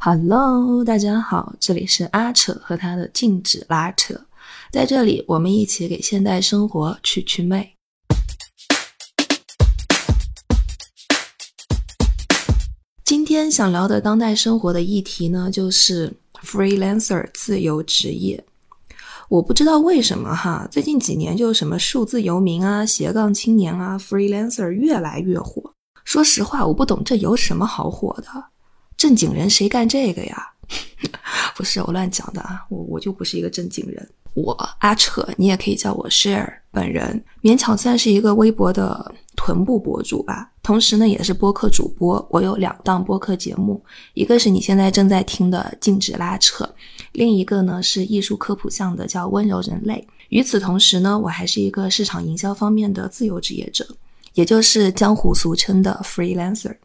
Hello，大家好，这里是阿扯和他的禁止拉扯，在这里我们一起给现代生活去去魅。今天想聊的当代生活的议题呢，就是 freelancer 自由职业。我不知道为什么哈，最近几年就什么数字游民啊、斜杠青年啊、freelancer 越来越火。说实话，我不懂这有什么好火的。正经人谁干这个呀？不是我乱讲的啊，我我就不是一个正经人。我阿扯，你也可以叫我 Share 本人，勉强算是一个微博的臀部博主吧。同时呢，也是播客主播。我有两档播客节目，一个是你现在正在听的《禁止拉扯》，另一个呢是艺术科普向的，叫《温柔人类》。与此同时呢，我还是一个市场营销方面的自由职业者，也就是江湖俗称的 Freelancer。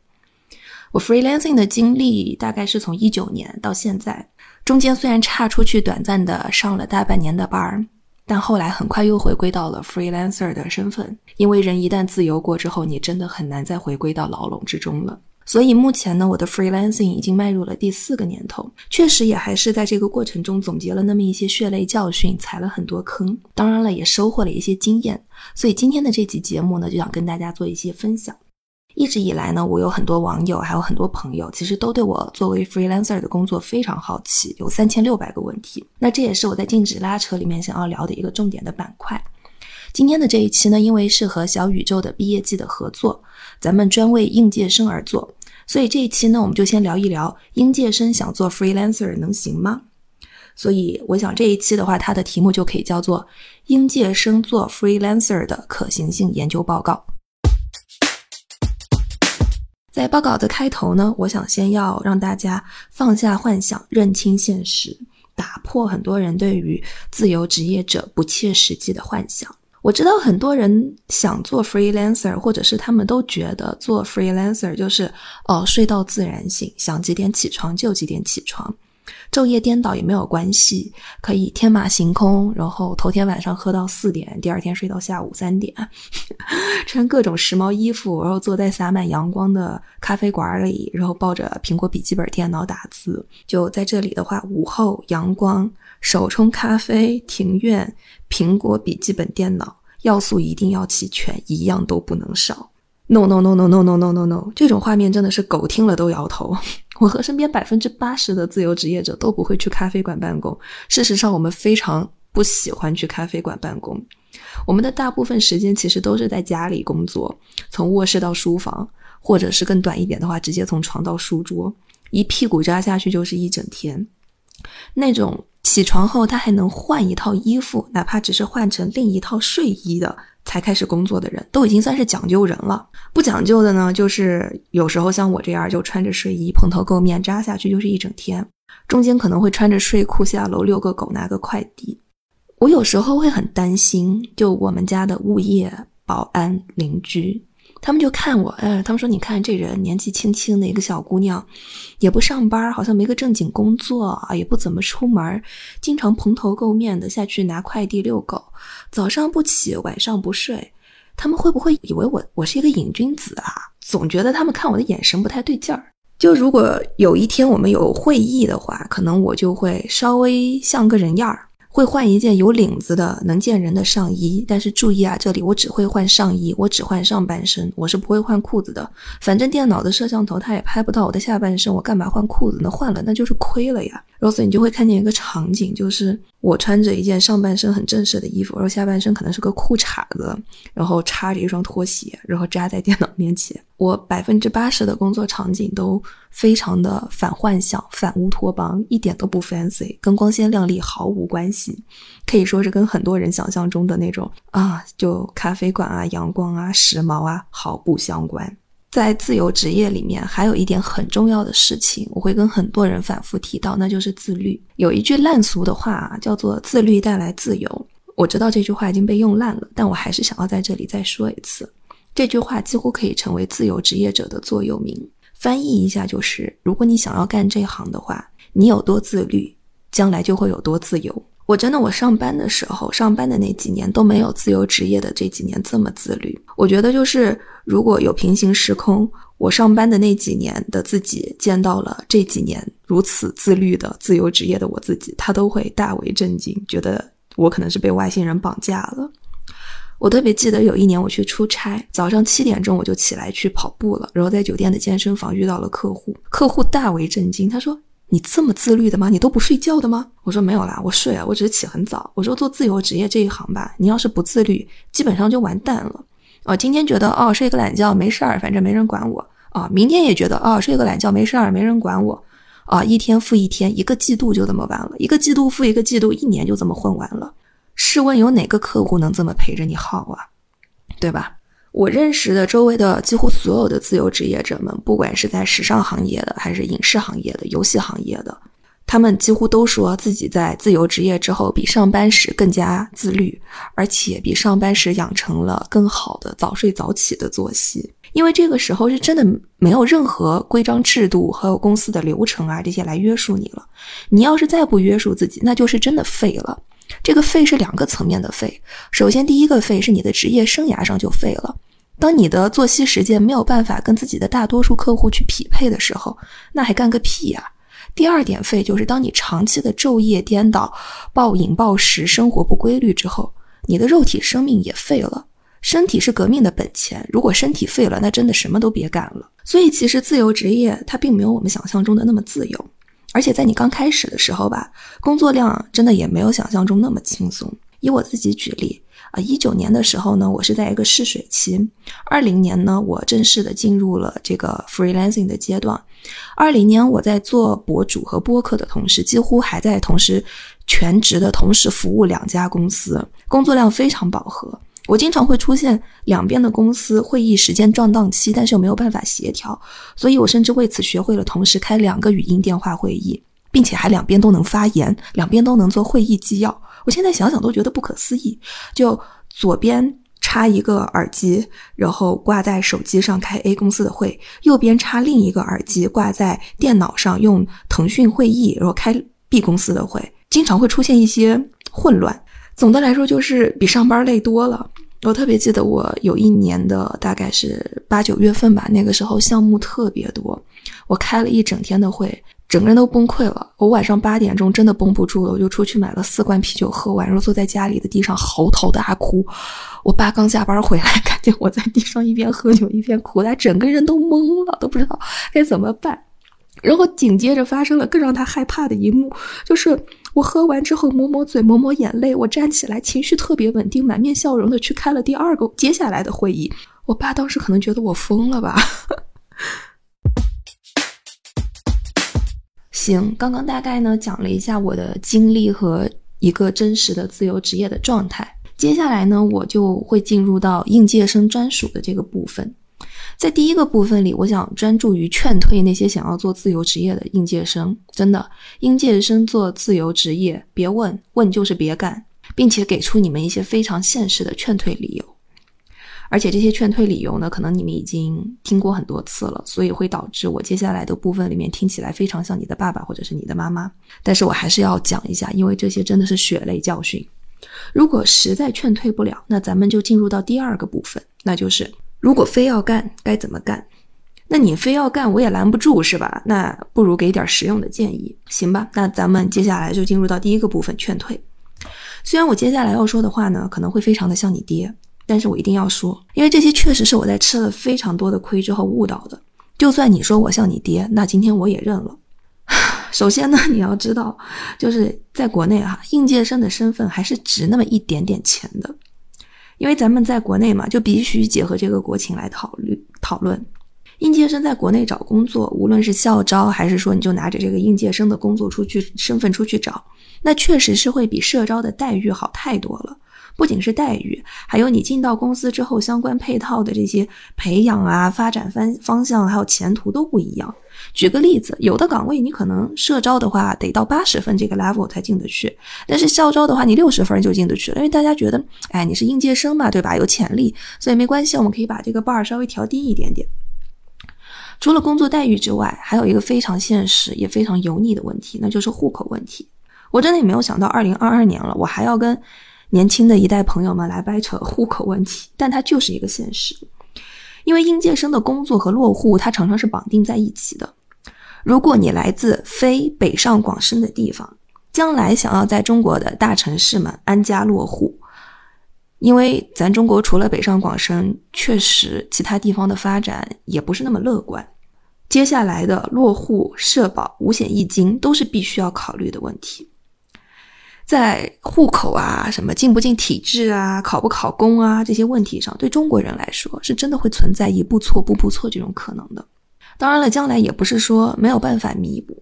我 freelancing 的经历大概是从一九年到现在，中间虽然差出去短暂的上了大半年的班儿，但后来很快又回归到了 freelancer 的身份。因为人一旦自由过之后，你真的很难再回归到牢笼之中了。所以目前呢，我的 freelancing 已经迈入了第四个年头，确实也还是在这个过程中总结了那么一些血泪教训，踩了很多坑，当然了，也收获了一些经验。所以今天的这期节目呢，就想跟大家做一些分享。一直以来呢，我有很多网友，还有很多朋友，其实都对我作为 freelancer 的工作非常好奇，有三千六百个问题。那这也是我在禁止拉扯里面想要聊的一个重点的板块。今天的这一期呢，因为是和小宇宙的毕业季的合作，咱们专为应届生而做，所以这一期呢，我们就先聊一聊应届生想做 freelancer 能行吗？所以我想这一期的话，它的题目就可以叫做《应届生做 freelancer 的可行性研究报告》。在报告的开头呢，我想先要让大家放下幻想，认清现实，打破很多人对于自由职业者不切实际的幻想。我知道很多人想做 freelancer，或者是他们都觉得做 freelancer 就是哦睡到自然醒，想几点起床就几点起床。昼夜颠倒也没有关系，可以天马行空，然后头天晚上喝到四点，第二天睡到下午三点，穿各种时髦衣服，然后坐在洒满阳光的咖啡馆里，然后抱着苹果笔记本电脑打字。就在这里的话，午后阳光，手冲咖啡，庭院，苹果笔记本电脑，要素一定要齐全，一样都不能少。No no no no no no no no no，这种画面真的是狗听了都摇头。我和身边百分之八十的自由职业者都不会去咖啡馆办公。事实上，我们非常不喜欢去咖啡馆办公。我们的大部分时间其实都是在家里工作，从卧室到书房，或者是更短一点的话，直接从床到书桌，一屁股扎下去就是一整天。那种起床后他还能换一套衣服，哪怕只是换成另一套睡衣的。才开始工作的人都已经算是讲究人了，不讲究的呢，就是有时候像我这样，就穿着睡衣蓬头垢面扎下去就是一整天，中间可能会穿着睡裤下楼遛个狗拿个快递。我有时候会很担心，就我们家的物业、保安、邻居。他们就看我，哎，他们说：“你看这人年纪轻轻的一个小姑娘，也不上班，好像没个正经工作啊，也不怎么出门，经常蓬头垢面的下去拿快递、遛狗，早上不起，晚上不睡。他们会不会以为我我是一个瘾君子啊？总觉得他们看我的眼神不太对劲儿。就如果有一天我们有会议的话，可能我就会稍微像个人样儿。”会换一件有领子的能见人的上衣，但是注意啊，这里我只会换上衣，我只换上半身，我是不会换裤子的。反正电脑的摄像头它也拍不到我的下半身，我干嘛换裤子呢？换了那就是亏了呀。Rose，你就会看见一个场景，就是我穿着一件上半身很正式的衣服，然后下半身可能是个裤衩子，然后插着一双拖鞋，然后扎在电脑面前。我百分之八十的工作场景都非常的反幻想、反乌托邦，一点都不 fancy，跟光鲜亮丽毫无关系，可以说是跟很多人想象中的那种啊，就咖啡馆啊、阳光啊、时髦啊毫不相关。在自由职业里面，还有一点很重要的事情，我会跟很多人反复提到，那就是自律。有一句烂俗的话啊叫做“自律带来自由”，我知道这句话已经被用烂了，但我还是想要在这里再说一次。这句话几乎可以成为自由职业者的座右铭。翻译一下就是：如果你想要干这行的话，你有多自律，将来就会有多自由。我真的，我上班的时候，上班的那几年都没有自由职业的这几年这么自律。我觉得就是，如果有平行时空，我上班的那几年的自己见到了这几年如此自律的自由职业的我自己，他都会大为震惊，觉得我可能是被外星人绑架了。我特别记得有一年我去出差，早上七点钟我就起来去跑步了，然后在酒店的健身房遇到了客户，客户大为震惊，他说：“你这么自律的吗？你都不睡觉的吗？”我说：“没有啦，我睡啊，我只是起很早。”我说：“做自由职业这一行吧，你要是不自律，基本上就完蛋了。哦，今天觉得哦睡个懒觉没事儿，反正没人管我啊，明天也觉得哦睡个懒觉没事儿，没人管我啊，一天复一天，一个季度就这么完了，一个季度复一个季度，一年就这么混完了。”试问有哪个客户能这么陪着你耗啊？对吧？我认识的周围的几乎所有的自由职业者们，不管是在时尚行业的，还是影视行业的、游戏行业的，他们几乎都说自己在自由职业之后，比上班时更加自律，而且比上班时养成了更好的早睡早起的作息。因为这个时候是真的没有任何规章制度和公司的流程啊这些来约束你了。你要是再不约束自己，那就是真的废了。这个废是两个层面的废。首先，第一个废是你的职业生涯上就废了。当你的作息时间没有办法跟自己的大多数客户去匹配的时候，那还干个屁呀！第二点废就是当你长期的昼夜颠倒、暴饮暴食、生活不规律之后，你的肉体生命也废了。身体是革命的本钱，如果身体废了，那真的什么都别干了。所以，其实自由职业它并没有我们想象中的那么自由。而且在你刚开始的时候吧，工作量真的也没有想象中那么轻松。以我自己举例啊，一九年的时候呢，我是在一个试水期；二零年呢，我正式的进入了这个 freelancing 的阶段。二零年我在做博主和播客的同时，几乎还在同时全职的同时服务两家公司，工作量非常饱和。我经常会出现两边的公司会议时间撞档期，但是又没有办法协调，所以我甚至为此学会了同时开两个语音电话会议，并且还两边都能发言，两边都能做会议纪要。我现在想想都觉得不可思议。就左边插一个耳机，然后挂在手机上开 A 公司的会；右边插另一个耳机挂在电脑上用腾讯会议，然后开 B 公司的会，经常会出现一些混乱。总的来说，就是比上班累多了。我特别记得，我有一年的大概是八九月份吧，那个时候项目特别多，我开了一整天的会，整个人都崩溃了。我晚上八点钟真的绷不住了，我就出去买了四罐啤酒喝完，然后坐在家里的地上嚎啕大哭。我爸刚下班回来，看见我在地上一边喝酒一边哭，他整个人都懵了，都不知道该怎么办。然后紧接着发生了更让他害怕的一幕，就是我喝完之后抹抹嘴、抹抹眼泪，我站起来，情绪特别稳定，满面笑容的去开了第二个接下来的会议。我爸当时可能觉得我疯了吧。行，刚刚大概呢讲了一下我的经历和一个真实的自由职业的状态，接下来呢我就会进入到应届生专属的这个部分。在第一个部分里，我想专注于劝退那些想要做自由职业的应届生。真的，应届生做自由职业，别问，问就是别干，并且给出你们一些非常现实的劝退理由。而且这些劝退理由呢，可能你们已经听过很多次了，所以会导致我接下来的部分里面听起来非常像你的爸爸或者是你的妈妈。但是我还是要讲一下，因为这些真的是血泪教训。如果实在劝退不了，那咱们就进入到第二个部分，那就是。如果非要干，该怎么干？那你非要干，我也拦不住，是吧？那不如给点实用的建议，行吧？那咱们接下来就进入到第一个部分，劝退。虽然我接下来要说的话呢，可能会非常的像你爹，但是我一定要说，因为这些确实是我在吃了非常多的亏之后悟到的。就算你说我像你爹，那今天我也认了。首先呢，你要知道，就是在国内哈，应届生的身份还是值那么一点点钱的。因为咱们在国内嘛，就必须结合这个国情来讨论讨论。应届生在国内找工作，无论是校招还是说你就拿着这个应届生的工作出去身份出去找，那确实是会比社招的待遇好太多了。不仅是待遇，还有你进到公司之后相关配套的这些培养啊、发展方方向还有前途都不一样。举个例子，有的岗位你可能社招的话得到八十分这个 level 才进得去，但是校招的话你六十分就进得去了，因为大家觉得，哎，你是应届生嘛，对吧？有潜力，所以没关系，我们可以把这个 bar 稍微调低一点点。除了工作待遇之外，还有一个非常现实也非常油腻的问题，那就是户口问题。我真的也没有想到，二零二二年了，我还要跟年轻的一代朋友们来掰扯户口问题，但它就是一个现实。因为应届生的工作和落户，它常常是绑定在一起的。如果你来自非北上广深的地方，将来想要在中国的大城市们安家落户，因为咱中国除了北上广深，确实其他地方的发展也不是那么乐观。接下来的落户、社保、五险一金都是必须要考虑的问题。在户口啊、什么进不进体制啊、考不考公啊这些问题上，对中国人来说是真的会存在一步错步步错这种可能的。当然了，将来也不是说没有办法弥补，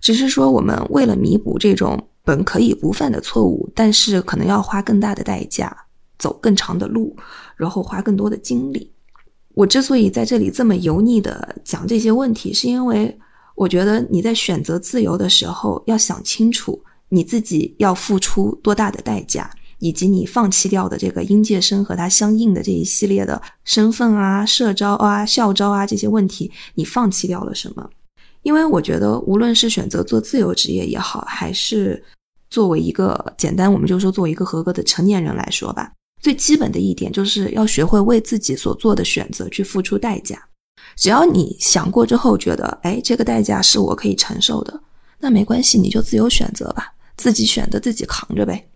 只是说我们为了弥补这种本可以不犯的错误，但是可能要花更大的代价、走更长的路，然后花更多的精力。我之所以在这里这么油腻的讲这些问题，是因为我觉得你在选择自由的时候要想清楚。你自己要付出多大的代价，以及你放弃掉的这个应届生和他相应的这一系列的身份啊、社招啊、校招啊这些问题，你放弃掉了什么？因为我觉得，无论是选择做自由职业也好，还是作为一个简单，我们就说作为一个合格的成年人来说吧，最基本的一点就是要学会为自己所做的选择去付出代价。只要你想过之后觉得，哎，这个代价是我可以承受的，那没关系，你就自由选择吧。自己选的，自己扛着呗。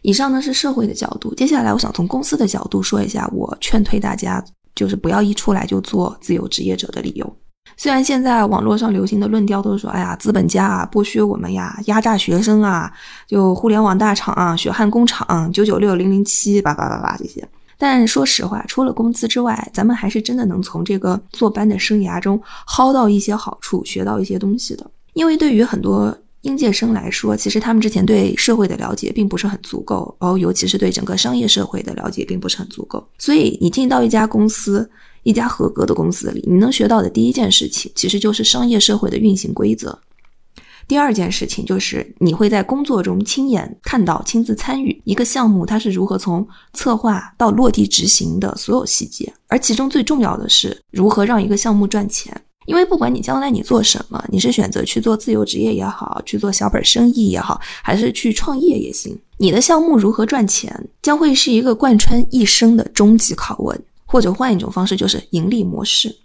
以上呢是社会的角度，接下来我想从公司的角度说一下，我劝退大家就是不要一出来就做自由职业者的理由。虽然现在网络上流行的论调都是说，哎呀，资本家啊剥削我们呀，压榨学生啊，就互联网大厂啊，血汗工厂，九九六零零七，叭叭叭叭这些。但说实话，除了工资之外，咱们还是真的能从这个坐班的生涯中薅到一些好处，学到一些东西的。因为对于很多应届生来说，其实他们之前对社会的了解并不是很足够，哦，尤其是对整个商业社会的了解并不是很足够。所以你进到一家公司，一家合格的公司里，你能学到的第一件事情，其实就是商业社会的运行规则。第二件事情就是你会在工作中亲眼看到、亲自参与一个项目，它是如何从策划到落地执行的所有细节，而其中最重要的是如何让一个项目赚钱。因为不管你将来你做什么，你是选择去做自由职业也好，去做小本生意也好，还是去创业也行，你的项目如何赚钱，将会是一个贯穿一生的终极拷问。或者换一种方式，就是盈利模式，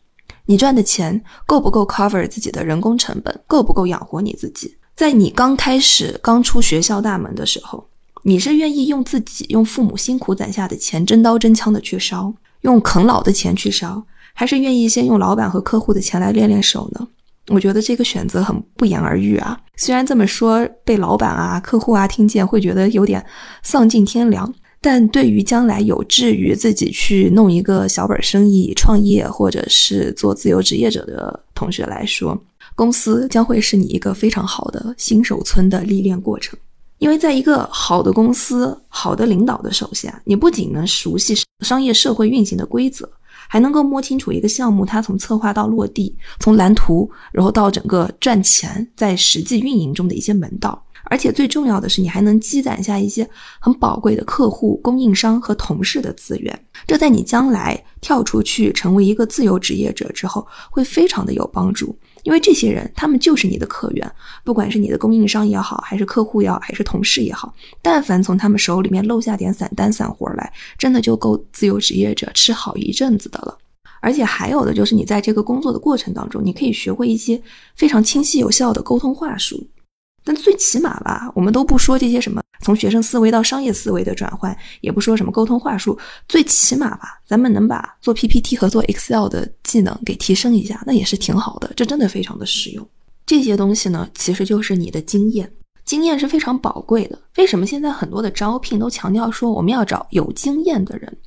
你赚的钱够不够 cover 自己的人工成本，够不够养活你自己？在你刚开始刚出学校大门的时候，你是愿意用自己用父母辛苦攒下的钱真刀真枪的去烧，用啃老的钱去烧？还是愿意先用老板和客户的钱来练练手呢？我觉得这个选择很不言而喻啊。虽然这么说被老板啊、客户啊听见会觉得有点丧尽天良，但对于将来有志于自己去弄一个小本生意、创业或者是做自由职业者的同学来说，公司将会是你一个非常好的新手村的历练过程。因为在一个好的公司、好的领导的手下，你不仅能熟悉商业社会运行的规则。还能够摸清楚一个项目，它从策划到落地，从蓝图，然后到整个赚钱，在实际运营中的一些门道。而且最重要的是，你还能积攒下一些很宝贵的客户、供应商和同事的资源。这在你将来跳出去成为一个自由职业者之后，会非常的有帮助。因为这些人，他们就是你的客源，不管是你的供应商也好，还是客户也好，还是同事也好，但凡从他们手里面漏下点散单散活来，真的就够自由职业者吃好一阵子的了。而且还有的就是，你在这个工作的过程当中，你可以学会一些非常清晰有效的沟通话术。但最起码吧，我们都不说这些什么从学生思维到商业思维的转换，也不说什么沟通话术，最起码吧，咱们能把做 PPT 和做 Excel 的技能给提升一下，那也是挺好的。这真的非常的实用。这些东西呢，其实就是你的经验，经验是非常宝贵的。为什么现在很多的招聘都强调说我们要找有经验的人？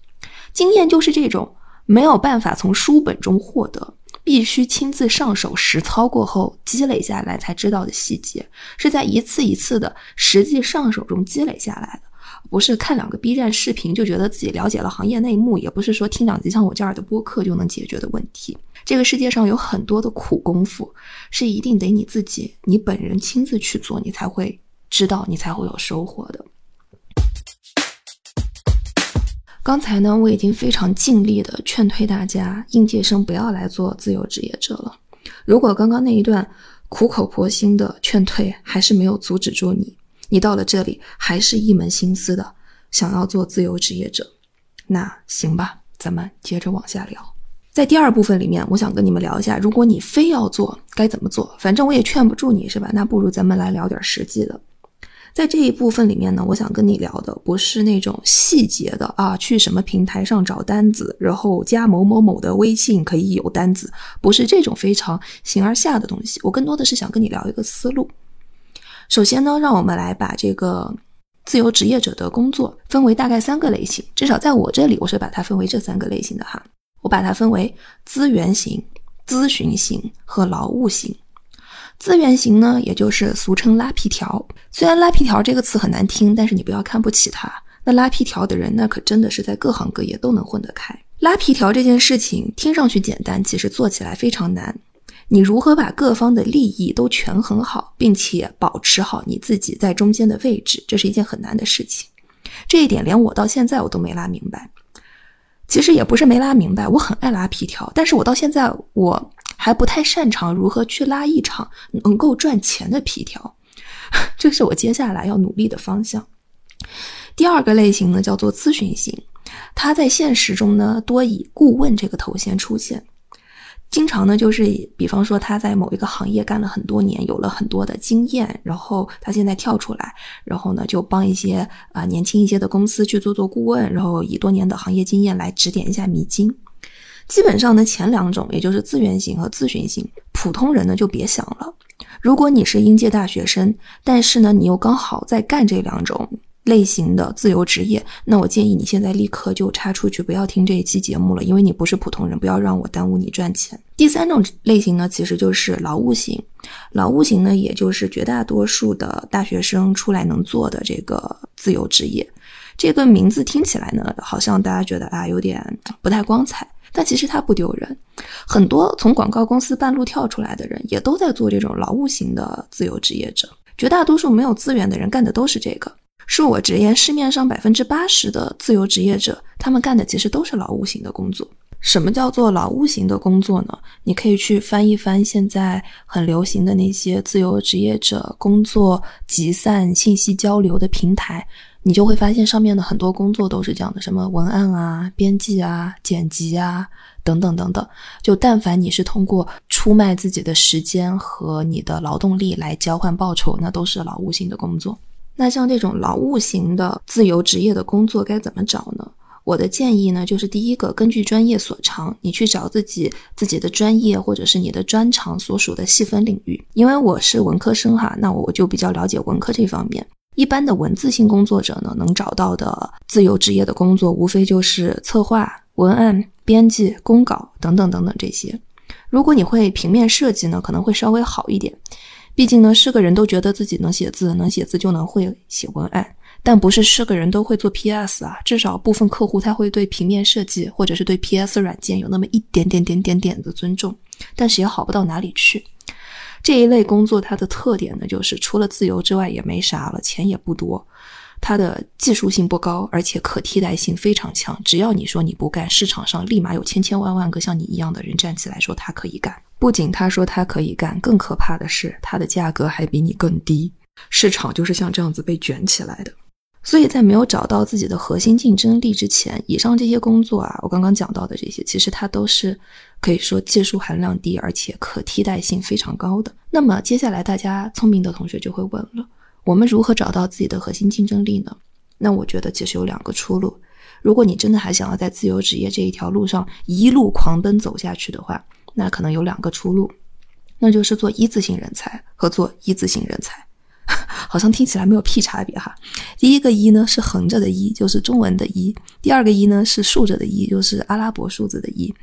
经验就是这种没有办法从书本中获得。必须亲自上手实操过后积累下来才知道的细节，是在一次一次的实际上手中积累下来的，不是看两个 B 站视频就觉得自己了解了行业内幕，也不是说听两集像我这样的播客就能解决的问题。这个世界上有很多的苦功夫，是一定得你自己、你本人亲自去做，你才会知道，你才会有收获的。刚才呢，我已经非常尽力的劝退大家，应届生不要来做自由职业者了。如果刚刚那一段苦口婆心的劝退还是没有阻止住你，你到了这里还是一门心思的想要做自由职业者，那行吧，咱们接着往下聊。在第二部分里面，我想跟你们聊一下，如果你非要做，该怎么做？反正我也劝不住你，是吧？那不如咱们来聊点实际的。在这一部分里面呢，我想跟你聊的不是那种细节的啊，去什么平台上找单子，然后加某某某的微信可以有单子，不是这种非常形而下的东西。我更多的是想跟你聊一个思路。首先呢，让我们来把这个自由职业者的工作分为大概三个类型，至少在我这里，我是把它分为这三个类型的哈。我把它分为资源型、咨询型和劳务型。资源型呢，也就是俗称拉皮条。虽然拉皮条这个词很难听，但是你不要看不起它。那拉皮条的人，那可真的是在各行各业都能混得开。拉皮条这件事情听上去简单，其实做起来非常难。你如何把各方的利益都权衡好，并且保持好你自己在中间的位置，这是一件很难的事情。这一点连我到现在我都没拉明白。其实也不是没拉明白，我很爱拉皮条，但是我到现在我。还不太擅长如何去拉一场能够赚钱的皮条，这是我接下来要努力的方向。第二个类型呢，叫做咨询型，他在现实中呢多以顾问这个头衔出现，经常呢就是以比方说他在某一个行业干了很多年，有了很多的经验，然后他现在跳出来，然后呢就帮一些啊年轻一些的公司去做做顾问，然后以多年的行业经验来指点一下迷津。基本上呢，前两种也就是资源型和咨询型，普通人呢就别想了。如果你是应届大学生，但是呢你又刚好在干这两种类型的自由职业，那我建议你现在立刻就插出去，不要听这一期节目了，因为你不是普通人，不要让我耽误你赚钱。第三种类型呢，其实就是劳务型。劳务型呢，也就是绝大多数的大学生出来能做的这个自由职业。这个名字听起来呢，好像大家觉得啊有点不太光彩。但其实他不丢人，很多从广告公司半路跳出来的人，也都在做这种劳务型的自由职业者。绝大多数没有资源的人干的都是这个。恕我直言，市面上百分之八十的自由职业者，他们干的其实都是劳务型的工作。什么叫做劳务型的工作呢？你可以去翻一翻现在很流行的那些自由职业者工作集散、信息交流的平台。你就会发现上面的很多工作都是这样的，什么文案啊、编辑啊、剪辑啊等等等等。就但凡你是通过出卖自己的时间和你的劳动力来交换报酬，那都是劳务型的工作。那像这种劳务型的自由职业的工作该怎么找呢？我的建议呢，就是第一个，根据专业所长，你去找自己自己的专业或者是你的专长所属的细分领域。因为我是文科生哈，那我就比较了解文科这方面。一般的文字性工作者呢，能找到的自由职业的工作，无非就是策划、文案、编辑、公稿等等等等这些。如果你会平面设计呢，可能会稍微好一点。毕竟呢，是个人都觉得自己能写字，能写字就能会写文案，但不是是个人都会做 PS 啊。至少部分客户他会对平面设计或者是对 PS 软件有那么一点点点点点的尊重，但是也好不到哪里去。这一类工作，它的特点呢，就是除了自由之外也没啥了，钱也不多，它的技术性不高，而且可替代性非常强。只要你说你不干，市场上立马有千千万万个像你一样的人站起来说他可以干。不仅他说他可以干，更可怕的是他的价格还比你更低。市场就是像这样子被卷起来的。所以在没有找到自己的核心竞争力之前，以上这些工作啊，我刚刚讲到的这些，其实它都是可以说技术含量低，而且可替代性非常高的。那么接下来大家聪明的同学就会问了：我们如何找到自己的核心竞争力呢？那我觉得其实有两个出路。如果你真的还想要在自由职业这一条路上一路狂奔走下去的话，那可能有两个出路，那就是做一字型人才和做一字型人才。好像听起来没有屁差别哈。第一个一呢是横着的一，就是中文的一；第二个一呢是竖着的一，就是阿拉伯数字的一。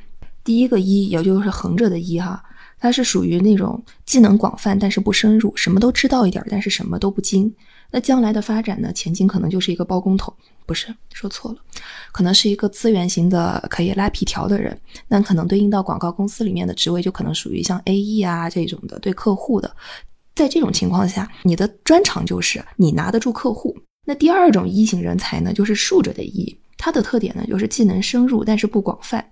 第一个一也就是横着的一哈，它是属于那种技能广泛但是不深入，什么都知道一点，但是什么都不精。那将来的发展呢，前景可能就是一个包工头，不是说错了，可能是一个资源型的可以拉皮条的人。那可能对应到广告公司里面的职位，就可能属于像 AE 啊这种的，对客户的。在这种情况下，你的专长就是你拿得住客户。那第二种一型人才呢，就是竖着的一，它的特点呢就是技能深入，但是不广泛。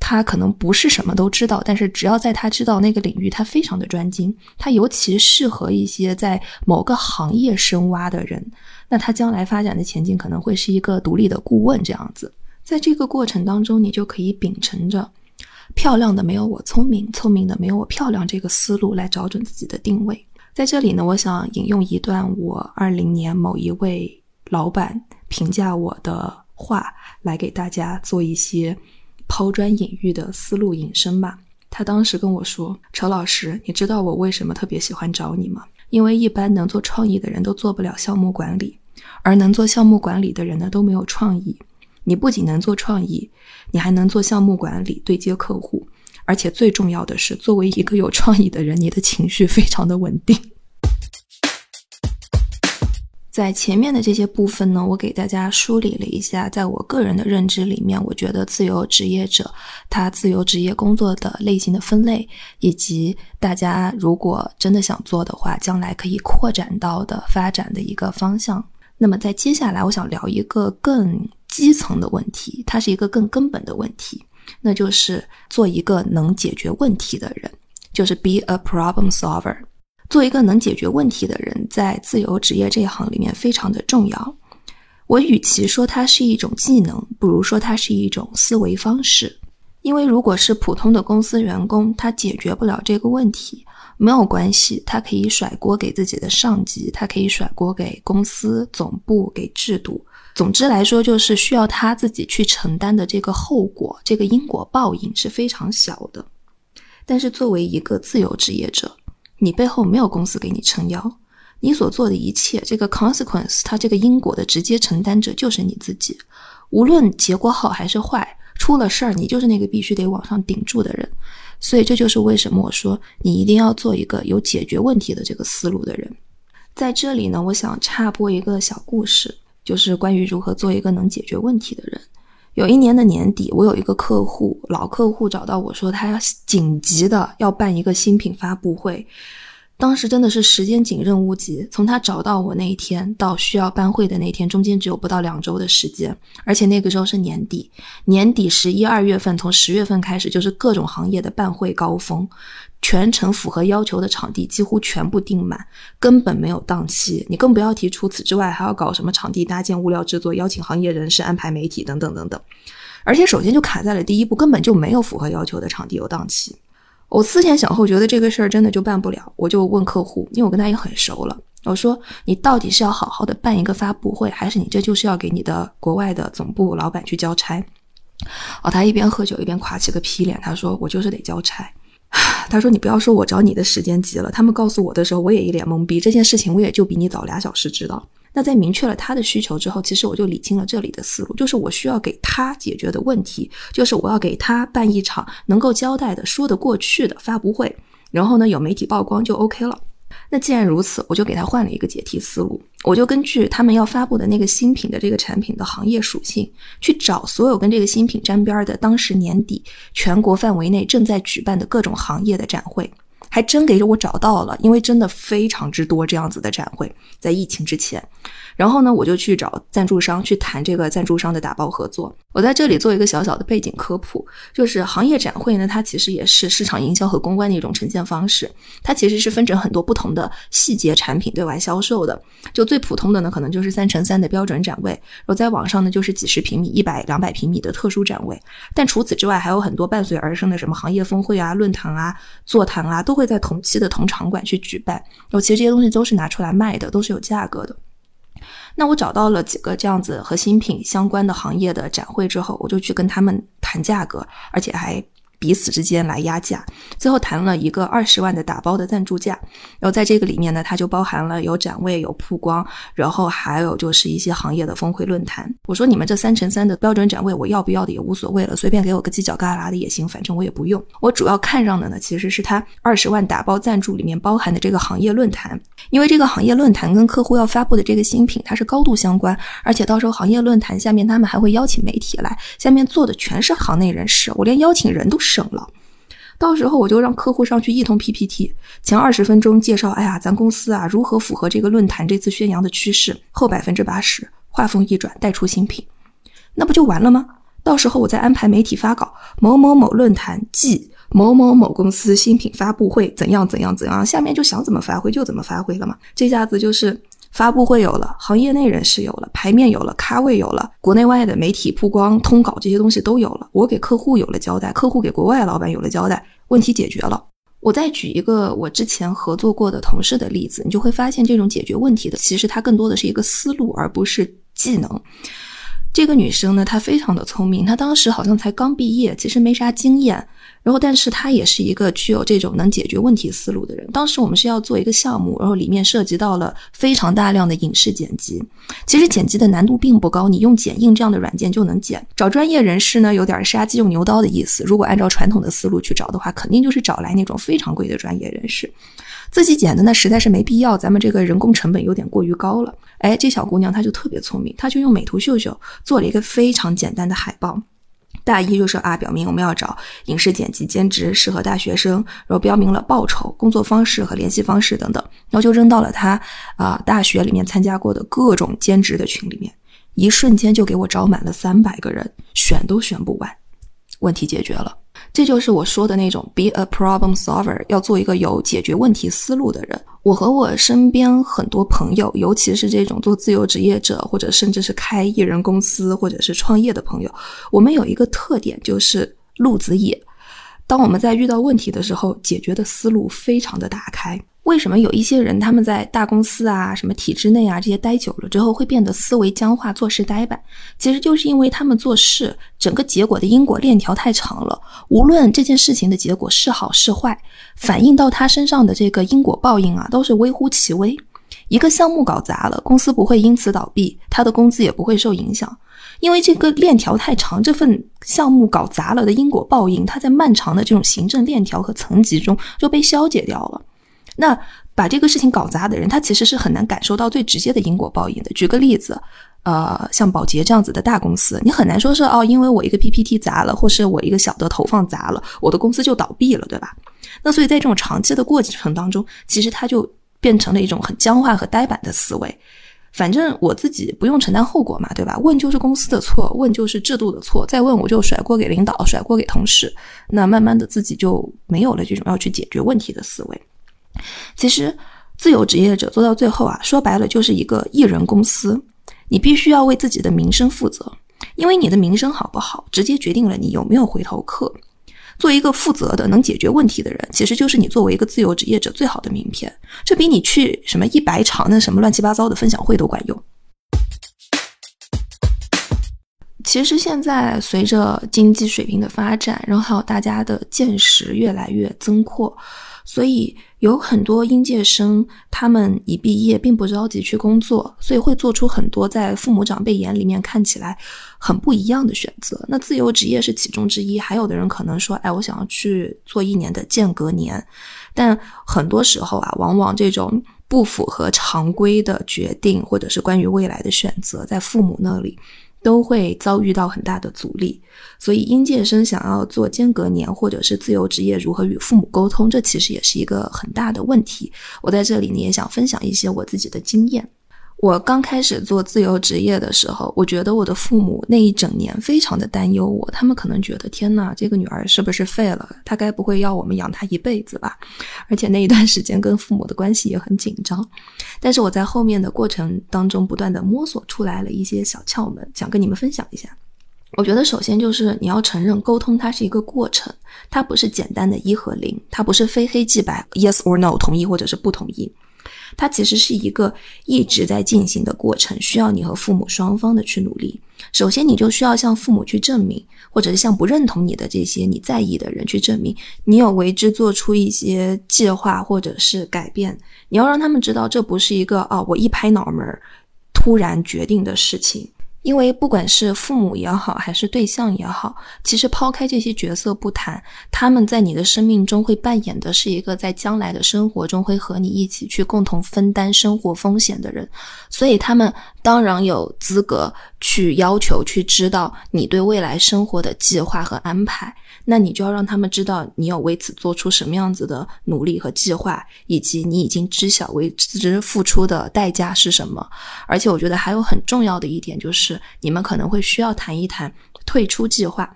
他可能不是什么都知道，但是只要在他知道那个领域，他非常的专精。他尤其适合一些在某个行业深挖的人。那他将来发展的前景可能会是一个独立的顾问这样子。在这个过程当中，你就可以秉承着“漂亮的没有我聪明，聪明的没有我漂亮”这个思路来找准自己的定位。在这里呢，我想引用一段我二零年某一位老板评价我的话，来给大家做一些抛砖引玉的思路引申吧。他当时跟我说：“陈老师，你知道我为什么特别喜欢找你吗？因为一般能做创意的人都做不了项目管理，而能做项目管理的人呢都没有创意。你不仅能做创意，你还能做项目管理，对接客户。”而且最重要的是，作为一个有创意的人，你的情绪非常的稳定。在前面的这些部分呢，我给大家梳理了一下，在我个人的认知里面，我觉得自由职业者他自由职业工作的类型的分类，以及大家如果真的想做的话，将来可以扩展到的发展的一个方向。那么在接下来，我想聊一个更基层的问题，它是一个更根本的问题。那就是做一个能解决问题的人，就是 be a problem solver。做一个能解决问题的人，在自由职业这一行里面非常的重要。我与其说它是一种技能，不如说它是一种思维方式。因为如果是普通的公司员工，他解决不了这个问题，没有关系，他可以甩锅给自己的上级，他可以甩锅给公司总部，给制度。总之来说，就是需要他自己去承担的这个后果，这个因果报应是非常小的。但是作为一个自由职业者，你背后没有公司给你撑腰，你所做的一切，这个 consequence，它这个因果的直接承担者就是你自己。无论结果好还是坏，出了事儿，你就是那个必须得往上顶住的人。所以这就是为什么我说你一定要做一个有解决问题的这个思路的人。在这里呢，我想插播一个小故事。就是关于如何做一个能解决问题的人。有一年的年底，我有一个客户，老客户找到我说，他要紧急的要办一个新品发布会。当时真的是时间紧，任务急。从他找到我那一天到需要办会的那天，中间只有不到两周的时间，而且那个时候是年底，年底十一二月份，从十月份开始就是各种行业的办会高峰。全程符合要求的场地几乎全部订满，根本没有档期。你更不要提除此之外还要搞什么场地搭建、物料制作、邀请行业人士、安排媒体等等等等。而且首先就卡在了第一步，根本就没有符合要求的场地有档期。我思前想后，觉得这个事儿真的就办不了。我就问客户，因为我跟他也很熟了，我说：“你到底是要好好的办一个发布会，还是你这就是要给你的国外的总部老板去交差？”哦，他一边喝酒一边垮起个皮脸，他说：“我就是得交差。” 他说：“你不要说我找你的时间急了，他们告诉我的时候，我也一脸懵逼。这件事情我也就比你早俩小时知道。那在明确了他的需求之后，其实我就理清了这里的思路，就是我需要给他解决的问题，就是我要给他办一场能够交代的、说得过去的发布会，然后呢有媒体曝光就 OK 了。”那既然如此，我就给他换了一个解题思路，我就根据他们要发布的那个新品的这个产品的行业属性，去找所有跟这个新品沾边的当时年底全国范围内正在举办的各种行业的展会，还真给我找到了，因为真的非常之多这样子的展会，在疫情之前。然后呢，我就去找赞助商去谈这个赞助商的打包合作。我在这里做一个小小的背景科普，就是行业展会呢，它其实也是市场营销和公关的一种呈现方式。它其实是分成很多不同的细节产品对外销售的。就最普通的呢，可能就是三乘三的标准展位；然后在网上呢，就是几十平米、一百、两百平米的特殊展位。但除此之外，还有很多伴随而生的什么行业峰会啊、论坛啊、座谈啊，都会在同期的同场馆去举办。然后其实这些东西都是拿出来卖的，都是有价格的。那我找到了几个这样子和新品相关的行业的展会之后，我就去跟他们谈价格，而且还。彼此之间来压价，最后谈了一个二十万的打包的赞助价，然后在这个里面呢，它就包含了有展位、有曝光，然后还有就是一些行业的峰会论坛。我说你们这三乘三的标准展位，我要不要的也无所谓了，随便给我个犄角旮旯的也行，反正我也不用。我主要看上的呢，其实是它二十万打包赞助里面包含的这个行业论坛，因为这个行业论坛跟客户要发布的这个新品它是高度相关，而且到时候行业论坛下面他们还会邀请媒体来，下面坐的全是行内人士，我连邀请人都。省了，到时候我就让客户上去一通 PPT，前二十分钟介绍，哎呀，咱公司啊如何符合这个论坛这次宣扬的趋势，后百分之八十话锋一转带出新品，那不就完了吗？到时候我再安排媒体发稿，某某某论坛即某某某公司新品发布会怎样怎样怎样，下面就想怎么发挥就怎么发挥了嘛，这下子就是发布会有了，行业内人士有了，牌面有了，咖位有了，国内外的媒体曝光、通稿这些东西都有了。我给客户有了交代，客户给国外老板有了交代，问题解决了。我再举一个我之前合作过的同事的例子，你就会发现，这种解决问题的，其实它更多的是一个思路，而不是技能。这个女生呢，她非常的聪明，她当时好像才刚毕业，其实没啥经验。然后，但是她也是一个具有这种能解决问题思路的人。当时我们是要做一个项目，然后里面涉及到了非常大量的影视剪辑。其实剪辑的难度并不高，你用剪映这样的软件就能剪。找专业人士呢，有点杀鸡用牛刀的意思。如果按照传统的思路去找的话，肯定就是找来那种非常贵的专业人士。自己剪的那实在是没必要，咱们这个人工成本有点过于高了。哎，这小姑娘她就特别聪明，她就用美图秀秀做了一个非常简单的海报。大一就说啊，表明我们要找影视剪辑兼职，适合大学生，然后标明了报酬、工作方式和联系方式等等，然后就扔到了他啊大学里面参加过的各种兼职的群里面，一瞬间就给我招满了三百个人，选都选不完，问题解决了。这就是我说的那种 be a problem solver，要做一个有解决问题思路的人。我和我身边很多朋友，尤其是这种做自由职业者，或者甚至是开艺人公司，或者是创业的朋友，我们有一个特点，就是路子野。当我们在遇到问题的时候，解决的思路非常的打开。为什么有一些人他们在大公司啊、什么体制内啊这些待久了之后会变得思维僵化、做事呆板？其实就是因为他们做事整个结果的因果链条太长了。无论这件事情的结果是好是坏，反映到他身上的这个因果报应啊，都是微乎其微。一个项目搞砸了，公司不会因此倒闭，他的工资也不会受影响，因为这个链条太长。这份项目搞砸了的因果报应，它在漫长的这种行政链条和层级中就被消解掉了。那把这个事情搞砸的人，他其实是很难感受到最直接的因果报应的。举个例子，呃，像宝洁这样子的大公司，你很难说是哦，因为我一个 PPT 砸了，或是我一个小的投放砸了，我的公司就倒闭了，对吧？那所以在这种长期的过程当中，其实它就变成了一种很僵化和呆板的思维。反正我自己不用承担后果嘛，对吧？问就是公司的错，问就是制度的错，再问我就甩锅给领导，甩锅给同事。那慢慢的自己就没有了这种要去解决问题的思维。其实，自由职业者做到最后啊，说白了就是一个艺人公司。你必须要为自己的名声负责，因为你的名声好不好，直接决定了你有没有回头客。做一个负责的、能解决问题的人，其实就是你作为一个自由职业者最好的名片。这比你去什么一百场那什么乱七八糟的分享会都管用。其实现在随着经济水平的发展，然后还有大家的见识越来越增阔。所以有很多应届生，他们一毕业并不着急去工作，所以会做出很多在父母长辈眼里面看起来很不一样的选择。那自由职业是其中之一，还有的人可能说：“哎，我想要去做一年的间隔年。”但很多时候啊，往往这种不符合常规的决定，或者是关于未来的选择，在父母那里。都会遭遇到很大的阻力，所以应届生想要做间隔年或者是自由职业，如何与父母沟通，这其实也是一个很大的问题。我在这里呢，也想分享一些我自己的经验。我刚开始做自由职业的时候，我觉得我的父母那一整年非常的担忧我，他们可能觉得天呐，这个女儿是不是废了？她该不会要我们养她一辈子吧？而且那一段时间跟父母的关系也很紧张。但是我在后面的过程当中，不断的摸索出来了一些小窍门，想跟你们分享一下。我觉得首先就是你要承认，沟通它是一个过程，它不是简单的一和零，它不是非黑即白，yes or no，同意或者是不同意。它其实是一个一直在进行的过程，需要你和父母双方的去努力。首先，你就需要向父母去证明，或者是向不认同你的这些你在意的人去证明，你有为之做出一些计划或者是改变。你要让他们知道，这不是一个哦，我一拍脑门突然决定的事情。因为不管是父母也好，还是对象也好，其实抛开这些角色不谈，他们在你的生命中会扮演的是一个在将来的生活中会和你一起去共同分担生活风险的人，所以他们当然有资格去要求去知道你对未来生活的计划和安排。那你就要让他们知道你有为此做出什么样子的努力和计划，以及你已经知晓为之付出的代价是什么。而且我觉得还有很重要的一点就是，你们可能会需要谈一谈退出计划。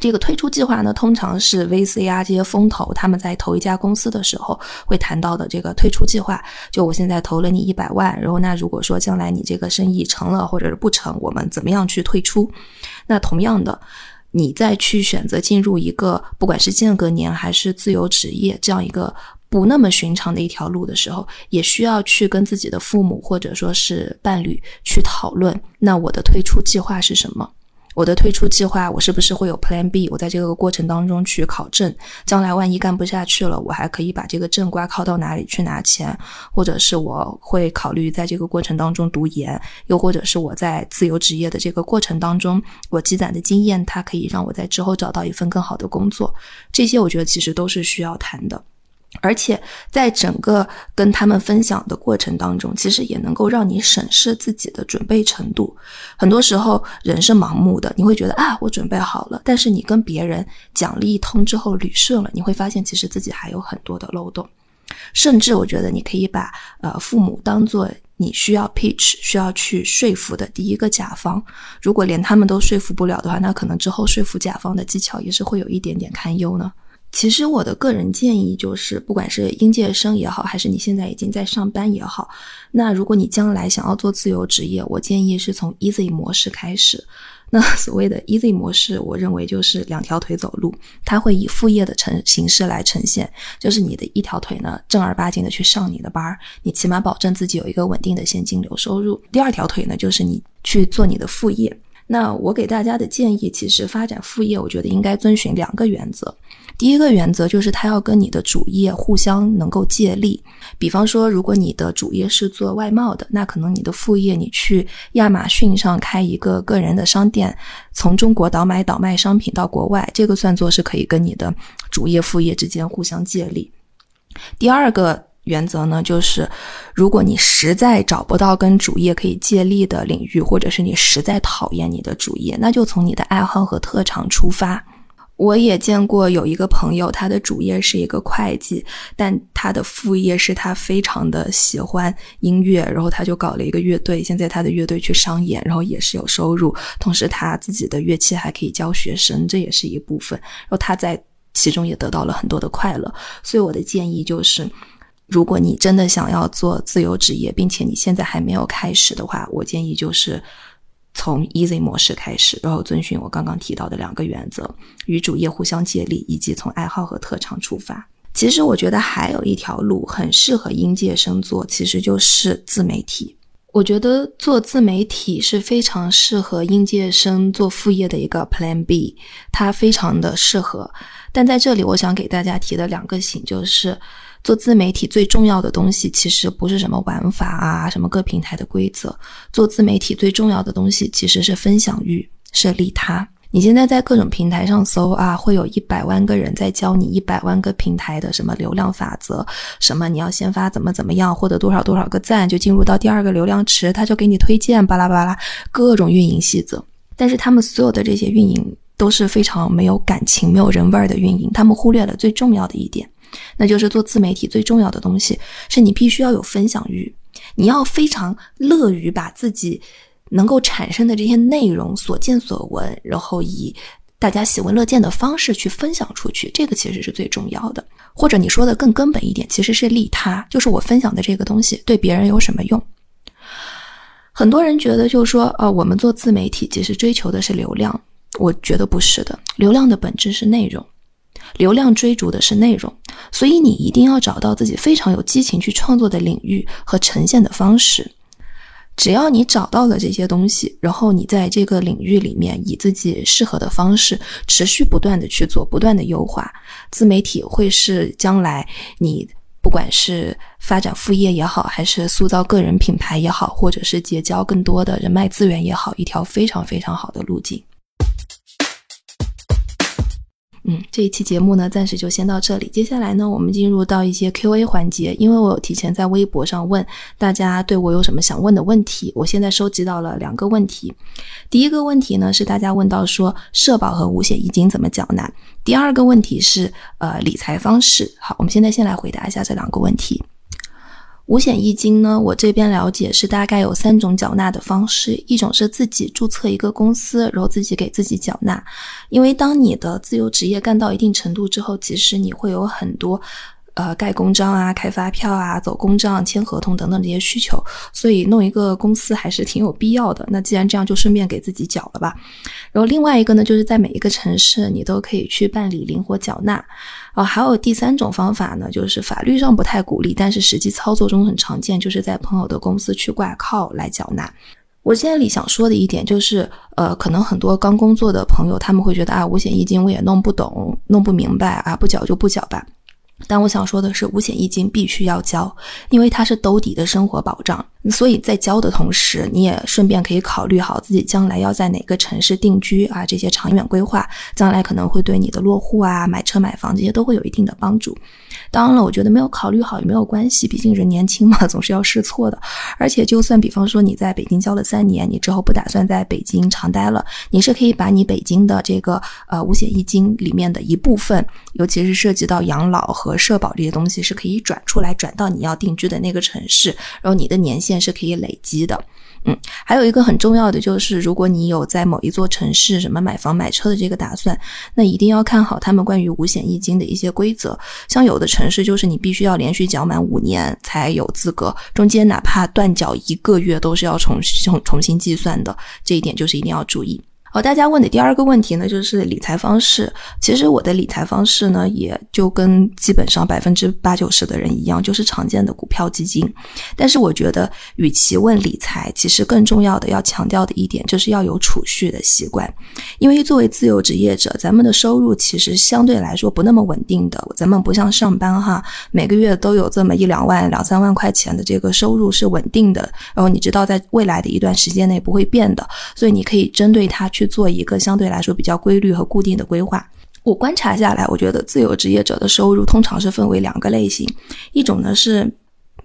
这个退出计划呢，通常是 VC 啊这些风投他们在投一家公司的时候会谈到的这个退出计划。就我现在投了你一百万，然后那如果说将来你这个生意成了或者是不成，我们怎么样去退出？那同样的，你再去选择进入一个不管是间隔年还是自由职业这样一个不那么寻常的一条路的时候，也需要去跟自己的父母或者说是伴侣去讨论，那我的退出计划是什么？我的退出计划，我是不是会有 Plan B？我在这个过程当中去考证，将来万一干不下去了，我还可以把这个证挂靠到哪里去拿钱？或者是我会考虑在这个过程当中读研，又或者是我在自由职业的这个过程当中，我积攒的经验，它可以让我在之后找到一份更好的工作。这些我觉得其实都是需要谈的。而且在整个跟他们分享的过程当中，其实也能够让你审视自己的准备程度。很多时候人是盲目的，你会觉得啊，我准备好了，但是你跟别人讲了一通之后捋顺了，你会发现其实自己还有很多的漏洞。甚至我觉得你可以把呃父母当做你需要 pitch 需要去说服的第一个甲方。如果连他们都说服不了的话，那可能之后说服甲方的技巧也是会有一点点堪忧呢。其实我的个人建议就是，不管是应届生也好，还是你现在已经在上班也好，那如果你将来想要做自由职业，我建议是从 easy 模式开始。那所谓的 easy 模式，我认为就是两条腿走路，它会以副业的呈形式来呈现，就是你的一条腿呢正儿八经的去上你的班儿，你起码保证自己有一个稳定的现金流收入。第二条腿呢，就是你去做你的副业。那我给大家的建议，其实发展副业，我觉得应该遵循两个原则。第一个原则就是它要跟你的主业互相能够借力。比方说，如果你的主业是做外贸的，那可能你的副业你去亚马逊上开一个个人的商店，从中国倒买倒卖商品到国外，这个算作是可以跟你的主业副业之间互相借力。第二个原则呢，就是如果你实在找不到跟主业可以借力的领域，或者是你实在讨厌你的主业，那就从你的爱好和特长出发。我也见过有一个朋友，他的主业是一个会计，但他的副业是他非常的喜欢音乐，然后他就搞了一个乐队，现在他的乐队去商演，然后也是有收入，同时他自己的乐器还可以教学生，这也是一部分，然后他在其中也得到了很多的快乐。所以我的建议就是，如果你真的想要做自由职业，并且你现在还没有开始的话，我建议就是。从 easy 模式开始，然后遵循我刚刚提到的两个原则，与主业互相借力，以及从爱好和特长出发。其实我觉得还有一条路很适合应届生做，其实就是自媒体。我觉得做自媒体是非常适合应届生做副业的一个 Plan B，它非常的适合。但在这里，我想给大家提的两个醒就是。做自媒体最重要的东西，其实不是什么玩法啊，什么各平台的规则。做自媒体最重要的东西，其实是分享欲，是利他。你现在在各种平台上搜啊，会有一百万个人在教你一百万个平台的什么流量法则，什么你要先发怎么怎么样，获得多少多少个赞就进入到第二个流量池，他就给你推荐，巴拉巴拉各种运营细则。但是他们所有的这些运营都是非常没有感情、没有人味儿的运营，他们忽略了最重要的一点。那就是做自媒体最重要的东西，是你必须要有分享欲，你要非常乐于把自己能够产生的这些内容所见所闻，然后以大家喜闻乐见的方式去分享出去，这个其实是最重要的。或者你说的更根本一点，其实是利他，就是我分享的这个东西对别人有什么用？很多人觉得就是说，呃，我们做自媒体其实追求的是流量，我觉得不是的，流量的本质是内容。流量追逐的是内容，所以你一定要找到自己非常有激情去创作的领域和呈现的方式。只要你找到了这些东西，然后你在这个领域里面以自己适合的方式持续不断的去做，不断的优化，自媒体会是将来你不管是发展副业也好，还是塑造个人品牌也好，或者是结交更多的人脉资源也好，一条非常非常好的路径。嗯，这一期节目呢，暂时就先到这里。接下来呢，我们进入到一些 Q&A 环节。因为我有提前在微博上问大家对我有什么想问的问题，我现在收集到了两个问题。第一个问题呢，是大家问到说社保和五险一金怎么缴纳。第二个问题是呃理财方式。好，我们现在先来回答一下这两个问题。五险一金呢，我这边了解是大概有三种缴纳的方式，一种是自己注册一个公司，然后自己给自己缴纳。因为当你的自由职业干到一定程度之后，其实你会有很多。呃，盖公章啊，开发票啊，走公账、签合同等等这些需求，所以弄一个公司还是挺有必要的。那既然这样，就顺便给自己缴了吧。然后另外一个呢，就是在每一个城市你都可以去办理灵活缴纳。啊，还有第三种方法呢，就是法律上不太鼓励，但是实际操作中很常见，就是在朋友的公司去挂靠来缴纳。我这里想说的一点就是，呃，可能很多刚工作的朋友他们会觉得啊，五险一金我也弄不懂、弄不明白啊，不缴就不缴吧。但我想说的是，五险一金必须要交，因为它是兜底的生活保障。所以在交的同时，你也顺便可以考虑好自己将来要在哪个城市定居啊，这些长远规划，将来可能会对你的落户啊、买车买房这些都会有一定的帮助。当然了，我觉得没有考虑好也没有关系，毕竟人年轻嘛，总是要试错的。而且，就算比方说你在北京交了三年，你之后不打算在北京长待了，你是可以把你北京的这个呃五险一金里面的一部分，尤其是涉及到养老和社保这些东西，是可以转出来转到你要定居的那个城市，然后你的年限是可以累积的。嗯，还有一个很重要的就是，如果你有在某一座城市什么买房买车的这个打算，那一定要看好他们关于五险一金的一些规则。像有的城市就是你必须要连续缴满五年才有资格，中间哪怕断缴一个月都是要重重重新计算的，这一点就是一定要注意。好，大家问的第二个问题呢，就是理财方式。其实我的理财方式呢，也就跟基本上百分之八九十的人一样，就是常见的股票基金。但是我觉得，与其问理财，其实更重要的要强调的一点，就是要有储蓄的习惯。因为作为自由职业者，咱们的收入其实相对来说不那么稳定的。咱们不像上班哈，每个月都有这么一两万、两三万块钱的这个收入是稳定的，然后你知道在未来的一段时间内不会变的，所以你可以针对它去。去做一个相对来说比较规律和固定的规划。我观察下来，我觉得自由职业者的收入通常是分为两个类型，一种呢是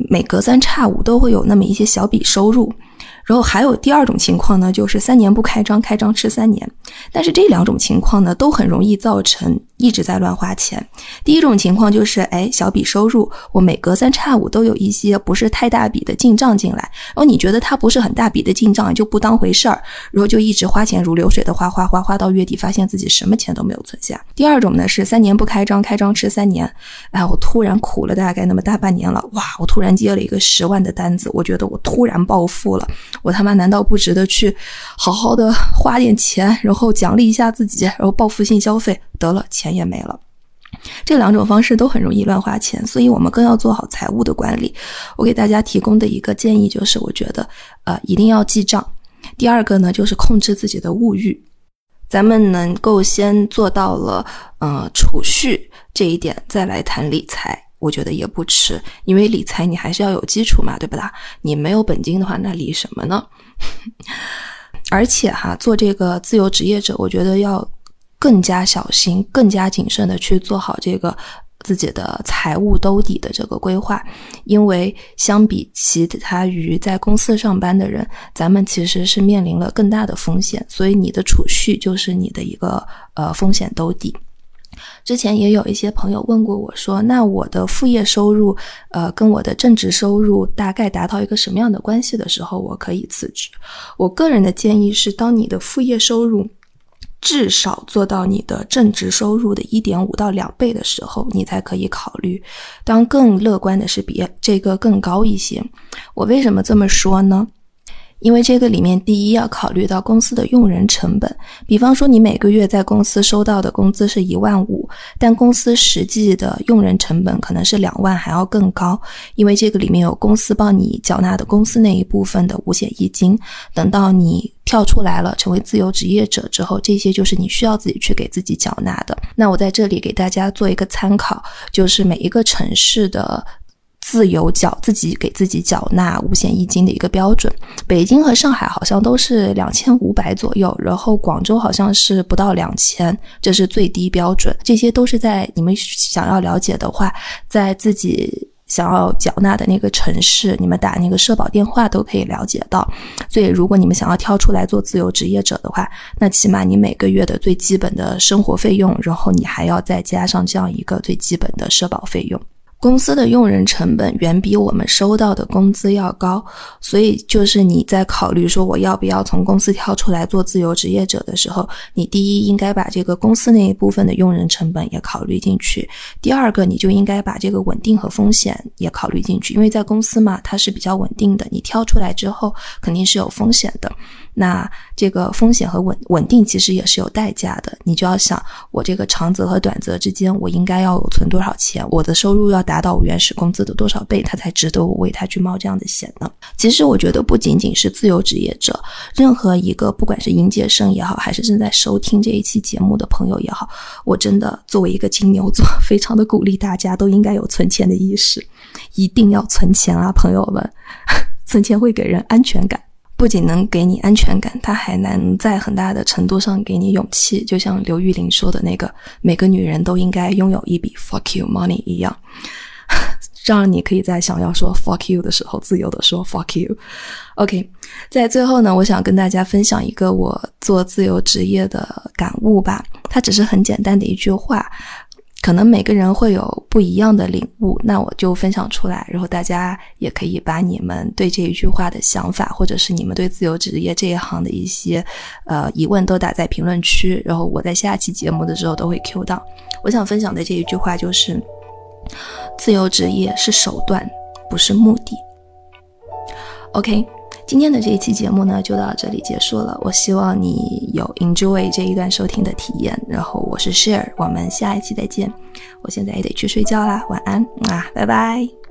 每隔三差五都会有那么一些小笔收入。然后还有第二种情况呢，就是三年不开张，开张吃三年。但是这两种情况呢，都很容易造成一直在乱花钱。第一种情况就是，哎，小笔收入，我每隔三差五都有一些不是太大笔的进账进来，然后你觉得它不是很大笔的进账，就不当回事儿，然后就一直花钱如流水的花花花花到月底，发现自己什么钱都没有存下。第二种呢是三年不开张，开张吃三年。哎，我突然苦了大概那么大半年了，哇，我突然接了一个十万的单子，我觉得我突然暴富了。我他妈难道不值得去好好的花点钱，然后奖励一下自己，然后报复性消费？得了，钱也没了。这两种方式都很容易乱花钱，所以我们更要做好财务的管理。我给大家提供的一个建议就是，我觉得呃一定要记账。第二个呢，就是控制自己的物欲。咱们能够先做到了呃储蓄这一点，再来谈理财。我觉得也不迟，因为理财你还是要有基础嘛，对不啦？你没有本金的话，那理什么呢？而且哈，做这个自由职业者，我觉得要更加小心、更加谨慎的去做好这个自己的财务兜底的这个规划，因为相比其他于在公司上班的人，咱们其实是面临了更大的风险，所以你的储蓄就是你的一个呃风险兜底。之前也有一些朋友问过我说：“那我的副业收入，呃，跟我的正职收入大概达到一个什么样的关系的时候，我可以辞职？”我个人的建议是，当你的副业收入至少做到你的正值收入的一点五到两倍的时候，你才可以考虑。当更乐观的是，比这个更高一些。我为什么这么说呢？因为这个里面，第一要考虑到公司的用人成本。比方说，你每个月在公司收到的工资是一万五，但公司实际的用人成本可能是两万还要更高。因为这个里面有公司帮你缴纳的公司那一部分的五险一金。等到你跳出来了，成为自由职业者之后，这些就是你需要自己去给自己缴纳的。那我在这里给大家做一个参考，就是每一个城市的。自由缴自己给自己缴纳五险一金的一个标准，北京和上海好像都是两千五百左右，然后广州好像是不到两千，这是最低标准。这些都是在你们想要了解的话，在自己想要缴纳的那个城市，你们打那个社保电话都可以了解到。所以，如果你们想要跳出来做自由职业者的话，那起码你每个月的最基本的生活费用，然后你还要再加上这样一个最基本的社保费用。公司的用人成本远比我们收到的工资要高，所以就是你在考虑说我要不要从公司跳出来做自由职业者的时候，你第一应该把这个公司那一部分的用人成本也考虑进去，第二个你就应该把这个稳定和风险也考虑进去，因为在公司嘛，它是比较稳定的，你跳出来之后肯定是有风险的。那这个风险和稳稳定其实也是有代价的，你就要想我这个长则和短则之间，我应该要有存多少钱，我的收入要达到我原始工资的多少倍，它才值得我为它去冒这样的险呢？其实我觉得不仅仅是自由职业者，任何一个不管是应届生也好，还是正在收听这一期节目的朋友也好，我真的作为一个金牛座，非常的鼓励大家都应该有存钱的意识，一定要存钱啊，朋友们，存钱会给人安全感。不仅能给你安全感，它还能在很大的程度上给你勇气。就像刘玉玲说的那个“每个女人都应该拥有一笔 fuck you money” 一样，让你可以在想要说 fuck you 的时候，自由的说 fuck you。OK，在最后呢，我想跟大家分享一个我做自由职业的感悟吧。它只是很简单的一句话。可能每个人会有不一样的领悟，那我就分享出来，然后大家也可以把你们对这一句话的想法，或者是你们对自由职业这一行的一些呃疑问，都打在评论区，然后我在下期节目的时候都会 Q 到。我想分享的这一句话就是：自由职业是手段，不是目的。OK。今天的这一期节目呢，就到这里结束了。我希望你有 enjoy 这一段收听的体验。然后我是 Share，我们下一期再见。我现在也得去睡觉啦，晚安啊，拜拜。